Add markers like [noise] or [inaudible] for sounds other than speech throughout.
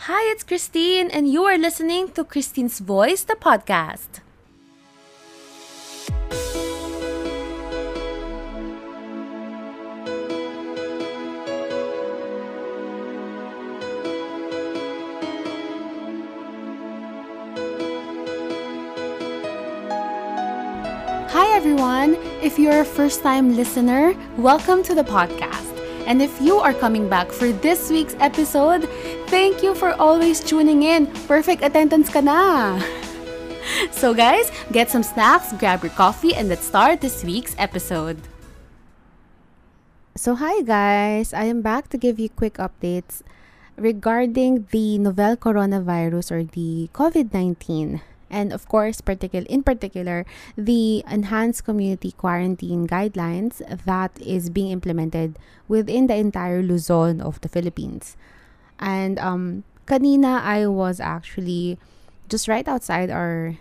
Hi, it's Christine, and you are listening to Christine's Voice, the podcast. Hi, everyone. If you're a first time listener, welcome to the podcast. And if you are coming back for this week's episode, thank you for always tuning in. Perfect attendance ka na. [laughs] So guys, get some snacks, grab your coffee, and let's start this week's episode. So hi guys, I am back to give you quick updates regarding the novel coronavirus or the COVID-19 and of course particular in particular the enhanced community quarantine guidelines that is being implemented within the entire Luzon of the Philippines. And um kanina I was actually just right outside our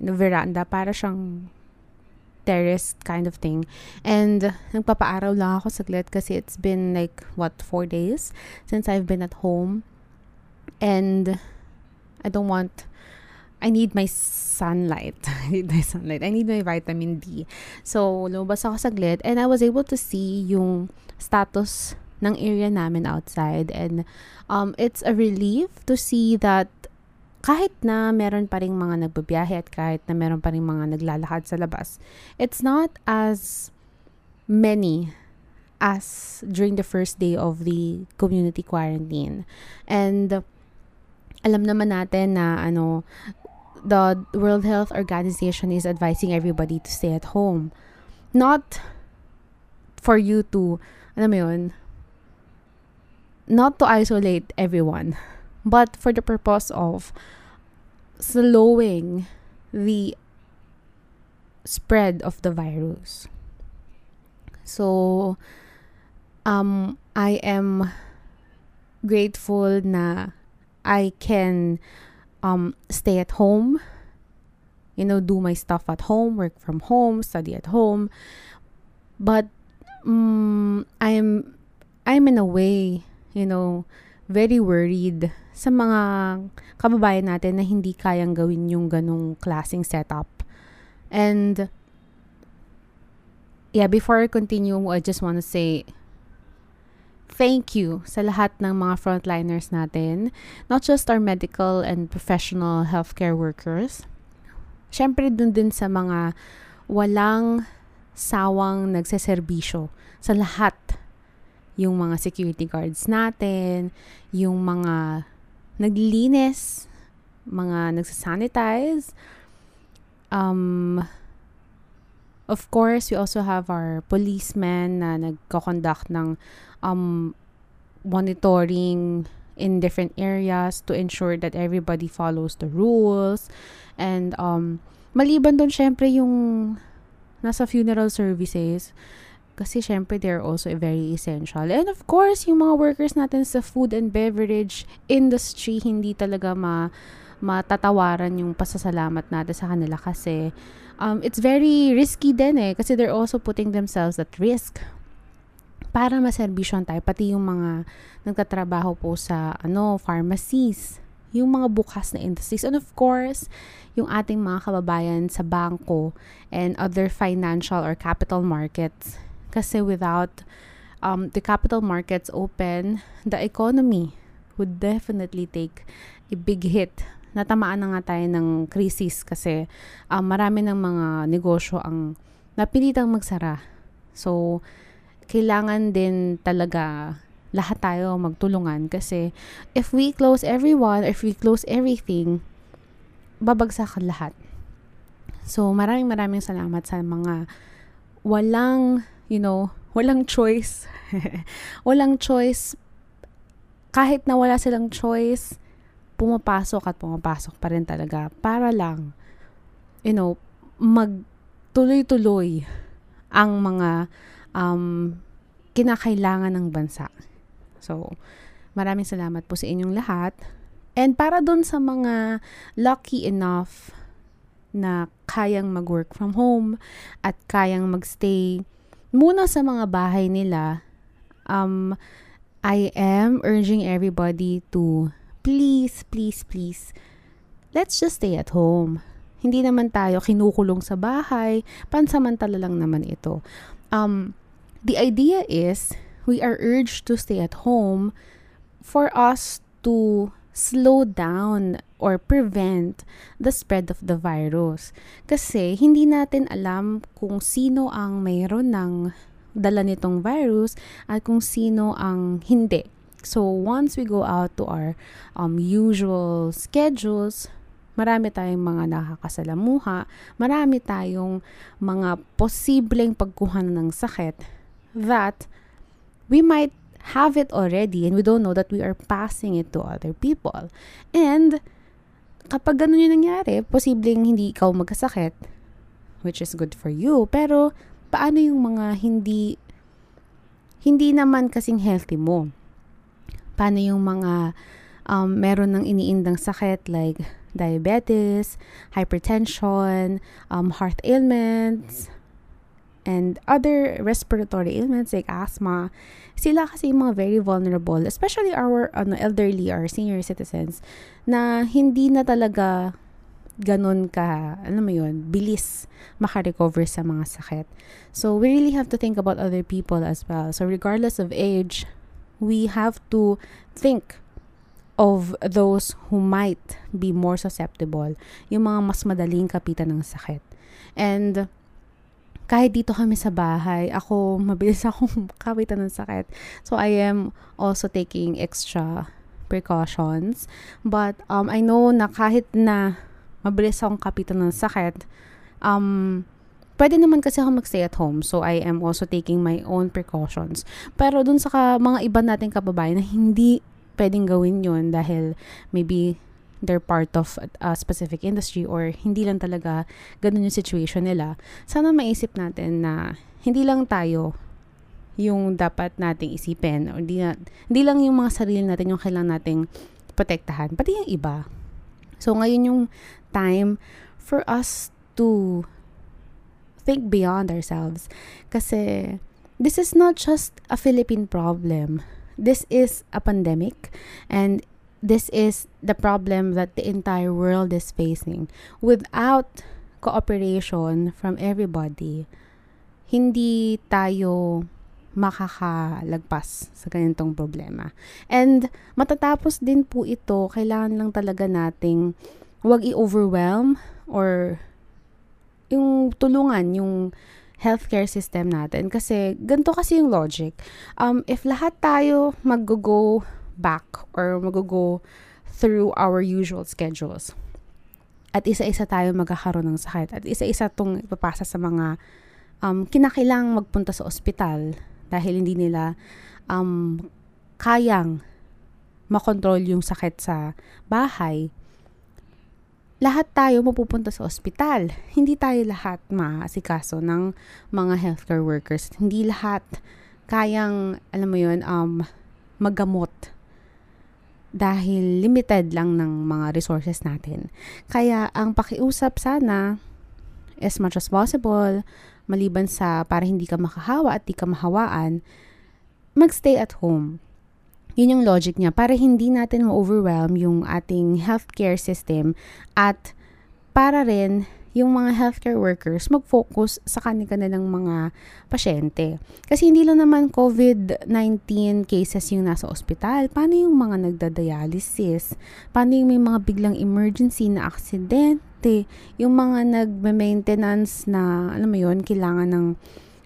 know, veranda para siyang terrace kind of thing. And nagpapaaraw lang ako saglit kasi it's been like what 4 days since I've been at home. And I don't want I need my sunlight. [laughs] I need my sunlight. I need my vitamin D. So, lumabas ako saglit and I was able to see yung status ng area namin outside and um, it's a relief to see that kahit na meron pa rin mga nagbabiyahe at kahit na meron pa rin mga naglalakad sa labas, it's not as many as during the first day of the community quarantine. And alam naman natin na ano the World Health Organization is advising everybody to stay at home. Not for you to, alam mo yun, not to isolate everyone, but for the purpose of slowing the spread of the virus. So, um, I am grateful na I can um, stay at home, you know, do my stuff at home, work from home, study at home. But um, I'm I'm in a way, you know, very worried sa mga kababayan natin na hindi kayang gawin yung ganong klaseng setup. And yeah, before I continue, I just want to say thank you sa lahat ng mga frontliners natin, not just our medical and professional healthcare workers. Siyempre dun din sa mga walang sawang nagseserbisyo sa lahat. Yung mga security guards natin, yung mga naglilinis, mga nagsasanitize. Um, of course, we also have our policemen na nagko-conduct ng um, monitoring in different areas to ensure that everybody follows the rules. And um, maliban doon syempre yung nasa funeral services, kasi syempre they're also very essential. And of course, yung mga workers natin sa food and beverage industry, hindi talaga ma matatawaran yung pasasalamat natin sa kanila kasi um, it's very risky din eh. Kasi they're also putting themselves at risk para maserbisyon tayo. Pati yung mga nagtatrabaho po sa ano pharmacies. Yung mga bukas na industries. And of course yung ating mga kababayan sa bangko and other financial or capital markets kasi without um, the capital markets open the economy would definitely take a big hit natamaan na nga tayo ng crisis kasi um, marami ng mga negosyo ang napilitang magsara so kailangan din talaga lahat tayo magtulungan kasi if we close everyone, if we close everything, babagsak lahat. So, maraming maraming salamat sa mga walang, you know, walang choice. [laughs] walang choice. Kahit na wala silang choice, pumapasok at pumapasok pa rin talaga para lang, you know, magtuloy-tuloy ang mga um, kinakailangan ng bansa. So, maraming salamat po sa inyong lahat. And para dun sa mga lucky enough na kayang mag-work from home at kayang magstay muna sa mga bahay nila, um, I am urging everybody to please, please, please, let's just stay at home. Hindi naman tayo kinukulong sa bahay. Pansamantala lang naman ito. Um, the idea is, we are urged to stay at home for us to slow down or prevent the spread of the virus. Kasi hindi natin alam kung sino ang mayroon ng dala nitong virus at kung sino ang hindi. So once we go out to our um, usual schedules, marami tayong mga nakakasalamuha, marami tayong mga posibleng pagkuha ng sakit that we might have it already and we don't know that we are passing it to other people. And kapag ganun yung nangyari, posibleng hindi ikaw magkasakit, which is good for you. Pero paano yung mga hindi hindi naman kasing healthy mo? Paano yung mga um, meron ng iniindang sakit like diabetes, hypertension, um, heart ailments, and other respiratory ailments like asthma, sila kasi mga very vulnerable, especially our ano, elderly or senior citizens, na hindi na talaga ganun ka, ano mo yun, bilis makarecover sa mga sakit. So, we really have to think about other people as well. So, regardless of age, we have to think of those who might be more susceptible, yung mga mas madaling kapitan ng sakit. And kahit dito kami sa bahay, ako, [laughs] mabilis akong kawitan ng sakit. So, I am also taking extra precautions. But, um, I know na kahit na mabilis akong kapitan ng sakit, um, pwede naman kasi ako magstay at home. So, I am also taking my own precautions. Pero dun sa ka, mga iba nating kababayan na hindi pwedeng gawin yun dahil maybe they're part of a specific industry or hindi lang talaga ganun yung situation nila, sana maisip natin na hindi lang tayo yung dapat nating isipin or hindi, na, hindi lang yung mga sarili natin yung kailangan nating protektahan, pati yung iba. So, ngayon yung time for us to think beyond ourselves. Kasi, this is not just a Philippine problem. This is a pandemic and this is the problem that the entire world is facing. Without cooperation from everybody, hindi tayo makakalagpas sa ganitong problema. And matatapos din po ito, kailangan lang talaga nating wag i-overwhelm or yung tulungan yung healthcare system natin kasi ganito kasi yung logic. Um, if lahat tayo mag-go back or mag-go through our usual schedules. At isa-isa tayo magkakaroon ng sakit. At isa-isa itong ipapasa sa mga um, kinakailang magpunta sa ospital dahil hindi nila um, kayang makontrol yung sakit sa bahay. Lahat tayo mapupunta sa ospital. Hindi tayo lahat maasikaso ng mga healthcare workers. Hindi lahat kayang, alam mo yun, um, magamot dahil limited lang ng mga resources natin. Kaya ang pakiusap sana as much as possible, maliban sa para hindi ka makahawa at di ka mahawaan, magstay at home. Yun yung logic niya para hindi natin ma-overwhelm yung ating healthcare system at para rin yung mga healthcare workers mag-focus sa kanilang mga pasyente. Kasi hindi lang naman COVID-19 cases yung nasa ospital. Paano yung mga nagda-dialysis? Paano yung may mga biglang emergency na aksidente? Yung mga nagme-maintenance na, alam mo yun, kailangan ng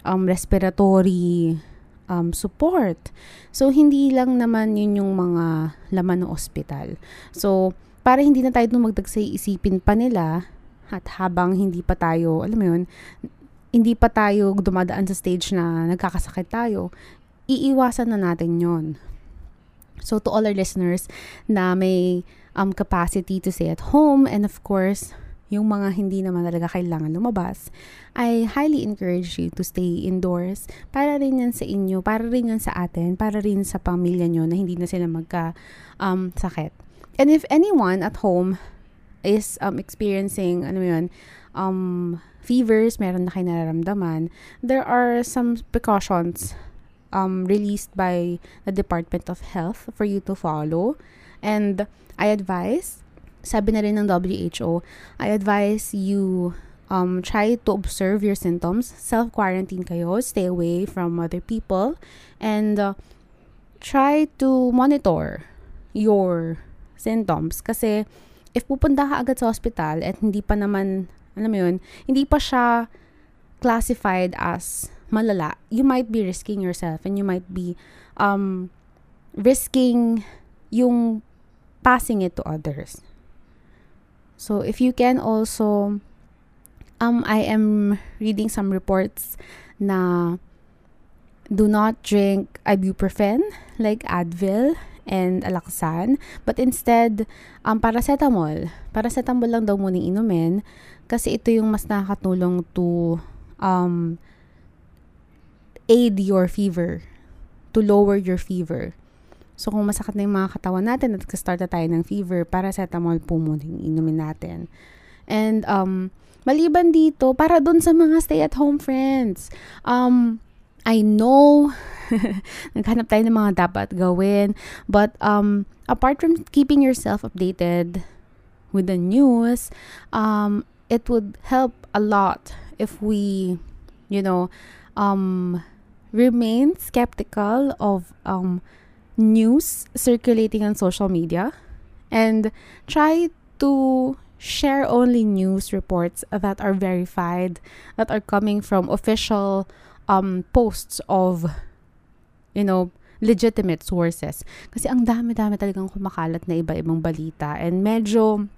um, respiratory um, support. So, hindi lang naman yun yung mga laman ng ospital. So, para hindi na tayo dumagdag isipin pa nila at habang hindi pa tayo, alam mo yun, hindi pa tayo dumadaan sa stage na nagkakasakit tayo, iiwasan na natin yon. So to all our listeners na may um, capacity to stay at home and of course, yung mga hindi naman talaga kailangan lumabas, I highly encourage you to stay indoors para rin yan sa inyo, para rin yan sa atin, para rin sa pamilya nyo na hindi na sila magka um, sakit. And if anyone at home is um, experiencing, ano yun, um, fevers, meron na kayo nararamdaman, there are some precautions um, released by the Department of Health for you to follow. And I advise, sabi na rin ng WHO, I advise you um, try to observe your symptoms. Self-quarantine kayo. Stay away from other people. And uh, try to monitor your symptoms. Kasi if pupunta ka agad sa hospital at hindi pa naman, alam mo yun, hindi pa siya classified as malala, you might be risking yourself and you might be um, risking yung passing it to others. So if you can also um I am reading some reports na do not drink ibuprofen like Advil and Alaxan but instead um paracetamol. Paracetamol lang daw muna inumin kasi ito yung mas nakakatulong to um aid your fever to lower your fever. So, kung masakit na yung mga katawan natin at start na tayo ng fever, paracetamol po muna yung inumin natin. And, um, maliban dito, para dun sa mga stay-at-home friends, um, I know, [laughs] naghanap tayo ng mga dapat gawin, but, um, apart from keeping yourself updated with the news, um, it would help a lot if we, you know, um, remain skeptical of, um, news circulating on social media and try to share only news reports that are verified that are coming from official um, posts of you know legitimate sources kasi ang dami-dami talagang kumakalat na iba-ibang balita and medyo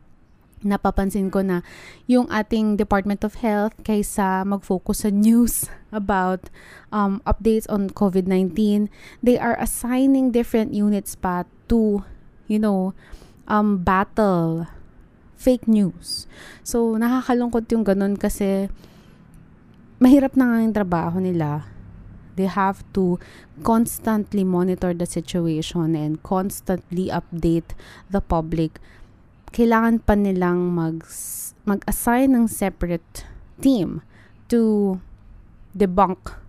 napapansin ko na yung ating Department of Health kaysa mag-focus sa news [laughs] about um, updates on COVID-19, they are assigning different units pa to, you know, um, battle fake news. So, nakakalungkot yung ganun kasi mahirap na nga yung trabaho nila. They have to constantly monitor the situation and constantly update the public kailangan pa nilang mag, mag-assign ng separate team to debunk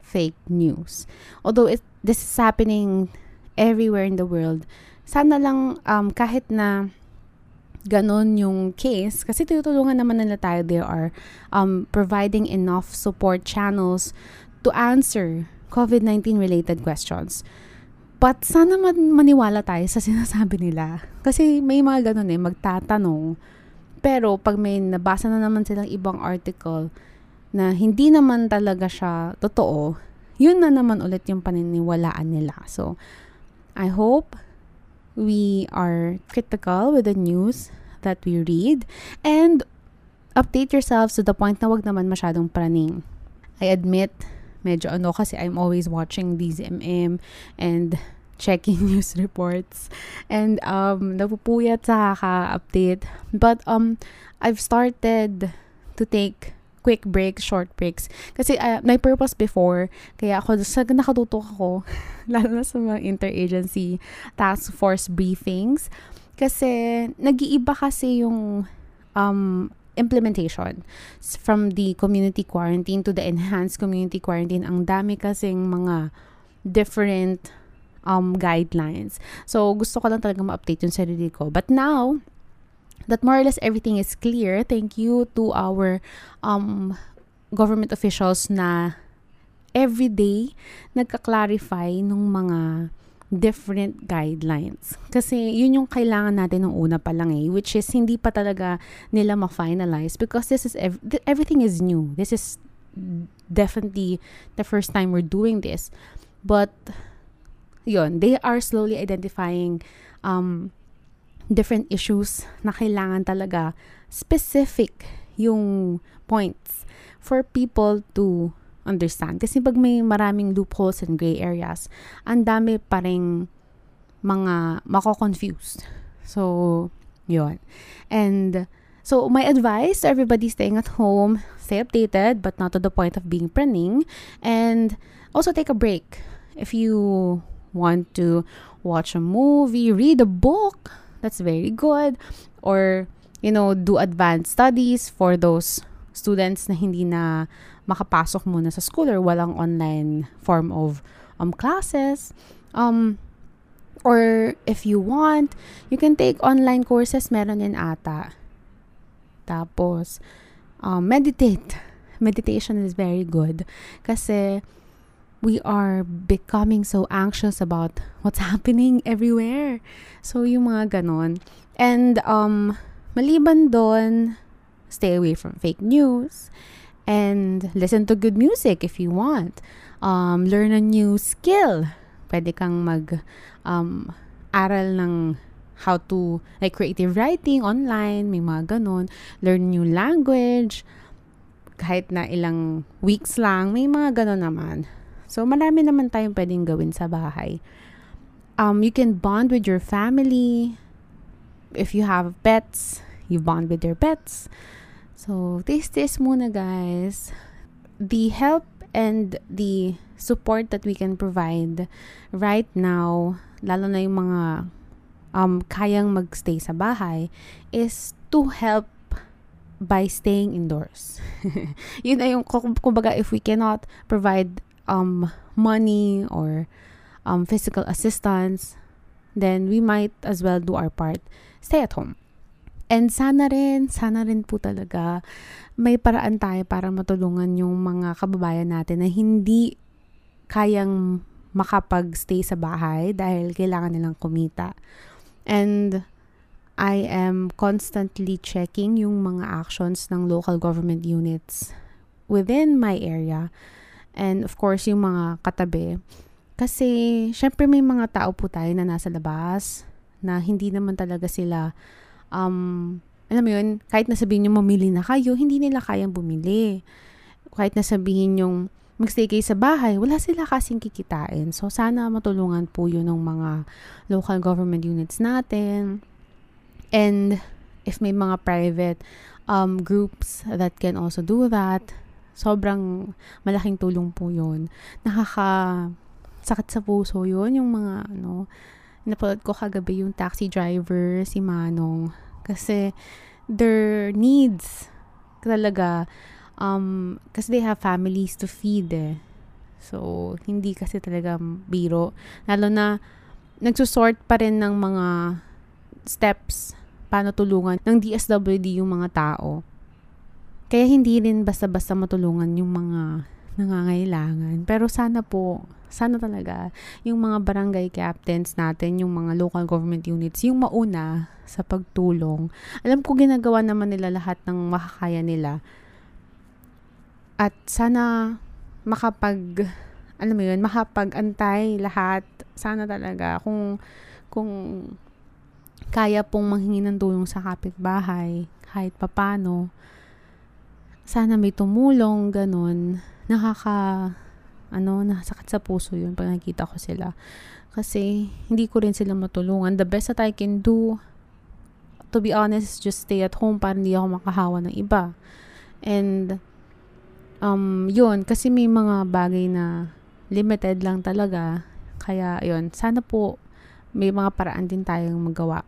fake news. Although it, this is happening everywhere in the world, sana lang um, kahit na ganon yung case, kasi tinutulungan naman nila tayo, they are um, providing enough support channels to answer COVID-19 related questions. But sana man maniwala tayo sa [laughs] sinasabi nila. Kasi may mga ganun eh, magtatanong. Pero pag may nabasa na naman silang ibang article na hindi naman talaga siya totoo, yun na naman ulit yung paniniwalaan nila. So, I hope we are critical with the news that we read and update yourselves to the point na wag naman masyadong praning. I admit, medyo ano kasi I'm always watching these MM and [laughs] checking [laughs] news reports and um napupuyat sa kaka-update but um I've started to take quick breaks, short breaks. Kasi uh, may purpose before, kaya ako, sa nakatutok ako, [laughs] lalo na sa mga interagency task force briefings, kasi nag-iiba kasi yung um, implementation from the community quarantine to the enhanced community quarantine. Ang dami kasing mga different um, guidelines. So gusto ko lang talaga ma-update yung sarili ko. But now that more or less everything is clear thank you to our um, government officials na everyday nagka-clarify nung mga different guidelines. Kasi yun yung kailangan natin ng una pa lang eh, which is hindi pa talaga nila ma-finalize because this is ev- everything is new. This is definitely the first time we're doing this. But yun, they are slowly identifying um, different issues na kailangan talaga specific yung points for people to understand. Kasi pag may maraming loopholes and gray areas, ang dami pa rin mga mako-confused. So, yun. And, so, my advice everybody staying at home, stay updated, but not to the point of being praning. And, also take a break. If you want to watch a movie, read a book, that's very good. Or, you know, do advanced studies for those students na hindi na makapasok muna sa school or walang online form of um, classes. Um, Or if you want, you can take online courses, meron din ata. Tapos, um, meditate. [laughs] Meditation is very good. Kasi, we are becoming so anxious about what's [laughs] happening everywhere. So, yung mga ganon. And, um, maliban doon, stay away from fake news and listen to good music if you want. Um, learn a new skill. Pwede kang mag um, aral ng how to like creative writing online, may mga ganon. Learn new language. Kahit na ilang weeks lang, may mga ganon naman. So, marami naman tayong pwedeng gawin sa bahay. Um, you can bond with your family. If you have pets, you bond with your pets. So, taste this muna, guys. The help and the support that we can provide right now, lalo na yung mga um, kayang magstay sa bahay, is to help by staying indoors. [laughs] Yun ay yung, kumbaga, if we cannot provide um, money or um, physical assistance, then we might as well do our part. Stay at home. And sana rin, sana rin po talaga may paraan tayo para matulungan yung mga kababayan natin na hindi kayang makapag-stay sa bahay dahil kailangan nilang kumita. And I am constantly checking yung mga actions ng local government units within my area and of course yung mga katabi. Kasi syempre may mga tao po tayo na nasa labas na hindi naman talaga sila um, alam mo yun, kahit nasabihin nyo mamili na kayo, hindi nila kayang bumili. Kahit nasabihin yung magstay kayo sa bahay, wala sila kasing kikitain. So, sana matulungan po yun ng mga local government units natin. And if may mga private um, groups that can also do that, sobrang malaking tulong po yun. Nakaka sakit sa puso yun, yung mga ano, napanood ko kagabi yung taxi driver, si Manong. Kasi, their needs talaga, um, kasi they have families to feed eh. So, hindi kasi talaga biro. Lalo na, nagsusort pa rin ng mga steps paano tulungan ng DSWD yung mga tao. Kaya hindi rin basta-basta matulungan yung mga nangangailangan. Pero sana po, sana talaga, yung mga barangay captains natin, yung mga local government units, yung mauna sa pagtulong. Alam ko ginagawa naman nila lahat ng makakaya nila. At sana makapag, alam mo yun, makapag-antay lahat. Sana talaga, kung, kung kaya pong manghingi ng tulong sa kapitbahay, kahit papano, sana may tumulong, ganun nakaka ano, nasakit sa puso yun pag nakita ko sila. Kasi, hindi ko rin sila matulungan. The best that I can do, to be honest, just stay at home para hindi ako makahawa ng iba. And, um, yun, kasi may mga bagay na limited lang talaga. Kaya, yun, sana po, may mga paraan din tayong magawa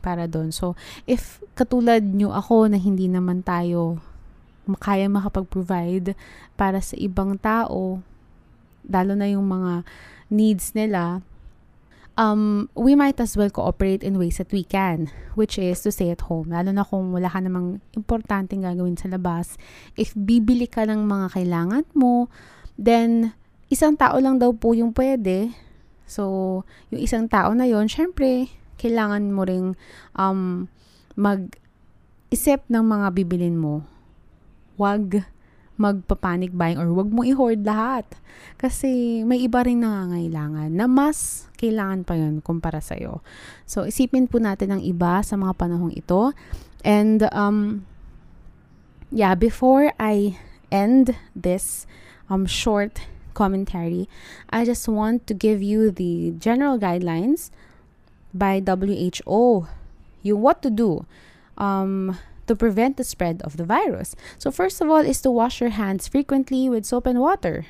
para doon. So, if katulad nyo ako na hindi naman tayo kaya makapag-provide para sa ibang tao, lalo na yung mga needs nila, um, we might as well cooperate in ways that we can, which is to stay at home. Lalo na kung wala ka namang importanteng gagawin sa labas. If bibili ka ng mga kailangan mo, then isang tao lang daw po yung pwede. So, yung isang tao na yon syempre, kailangan mo ring um, mag-isip ng mga bibilin mo wag magpa-panic buying or wag mo i-hoard lahat. Kasi may iba rin nangangailangan na mas kailangan pa yun kumpara sa'yo. So, isipin po natin ang iba sa mga panahong ito. And, um, yeah, before I end this um, short commentary, I just want to give you the general guidelines by WHO. You what to do. Um, to prevent the spread of the virus. So first of all is to wash your hands frequently with soap and water.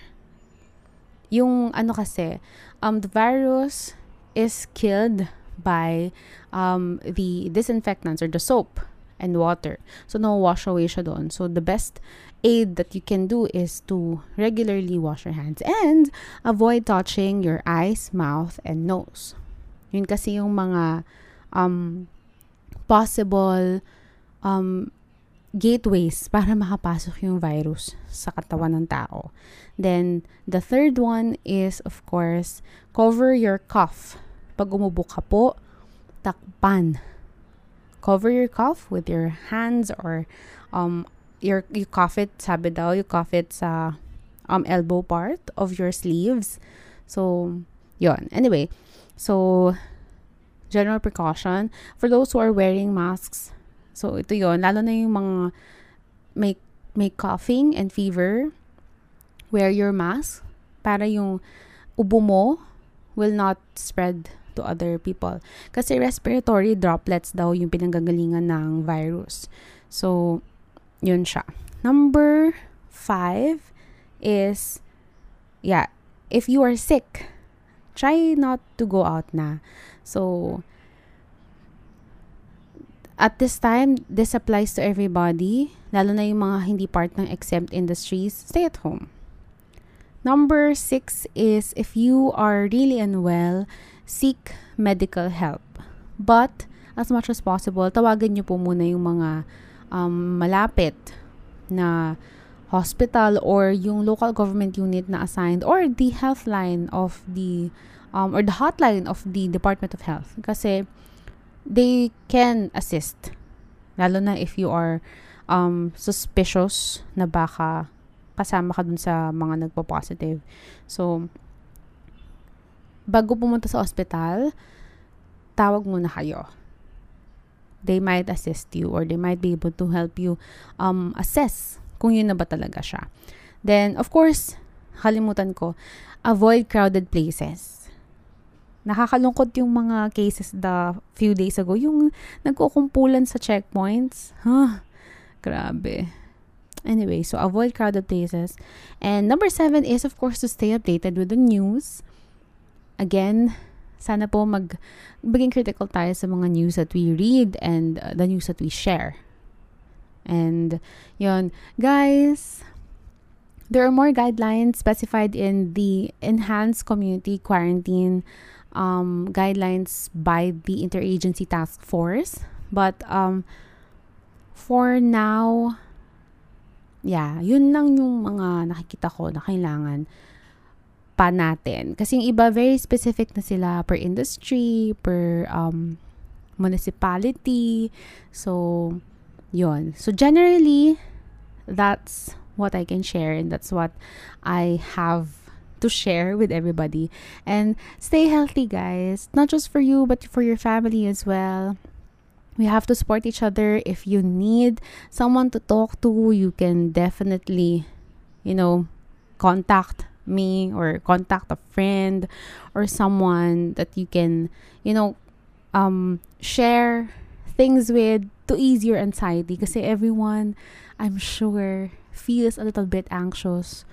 Yung ano kasi, um, the virus is killed by um, the disinfectants or the soap and water. So no wash away siya doon. So the best aid that you can do is to regularly wash your hands and avoid touching your eyes, mouth, and nose. Yun kasi yung mga um, possible um, gateways para makapasok yung virus sa katawan ng tao. Then, the third one is, of course, cover your cough. Pag umubo ka po, takpan. Cover your cough with your hands or um, your, you cough it, sabi daw, you cough it sa um, elbow part of your sleeves. So, yon. Anyway, so, general precaution. For those who are wearing masks, So, ito yon Lalo na yung mga may, may coughing and fever, wear your mask para yung ubo mo will not spread to other people. Kasi respiratory droplets daw yung pinanggagalingan ng virus. So, yun siya. Number five is, yeah, if you are sick, try not to go out na. So, at this time, this applies to everybody, lalo na yung mga hindi part ng exempt industries, stay at home. Number six is if you are really unwell, seek medical help. But, as much as possible, tawagan nyo po muna yung mga um, malapit na hospital or yung local government unit na assigned or the health line of the um, or the hotline of the Department of Health. Kasi, they can assist. Lalo na if you are um, suspicious na baka kasama ka dun sa mga nagpo-positive. So, bago pumunta sa ospital, tawag muna kayo. They might assist you or they might be able to help you um, assess kung yun na ba talaga siya. Then, of course, kalimutan ko, avoid crowded places Nakakalungkot yung mga cases the few days ago. Yung nagkukumpulan sa checkpoints. Huh, grabe. Anyway, so avoid crowded places. And number seven is, of course, to stay updated with the news. Again, sana po mag critical tayo sa mga news that we read and uh, the news that we share. And yon, guys, there are more guidelines specified in the enhanced community quarantine um, guidelines by the Interagency Task Force. But um, for now, yeah, yun lang yung mga nakikita ko na kailangan pa natin. Kasi yung iba, very specific na sila per industry, per um, municipality. So, yun. So, generally, that's what I can share and that's what I have to share with everybody. And stay healthy, guys. Not just for you, but for your family as well. We have to support each other. If you need someone to talk to, you can definitely, you know, contact me or contact a friend or someone that you can, you know, um, share things with to ease your anxiety. Because everyone, I'm sure, feels a little bit anxious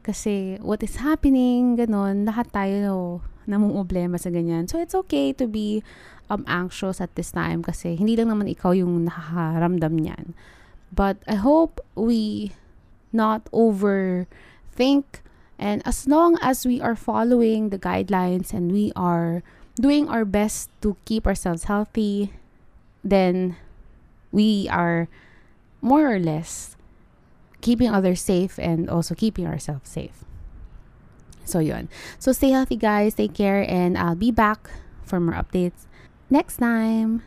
kasi what is happening, ganon, lahat tayo namumblema sa ganyan. So it's okay to be um, anxious at this time kasi hindi lang naman ikaw yung nakakaramdam niyan. But I hope we not overthink and as long as we are following the guidelines and we are doing our best to keep ourselves healthy, then we are more or less keeping others safe and also keeping ourselves safe. So yun. So stay healthy guys, take care and I'll be back for more updates next time.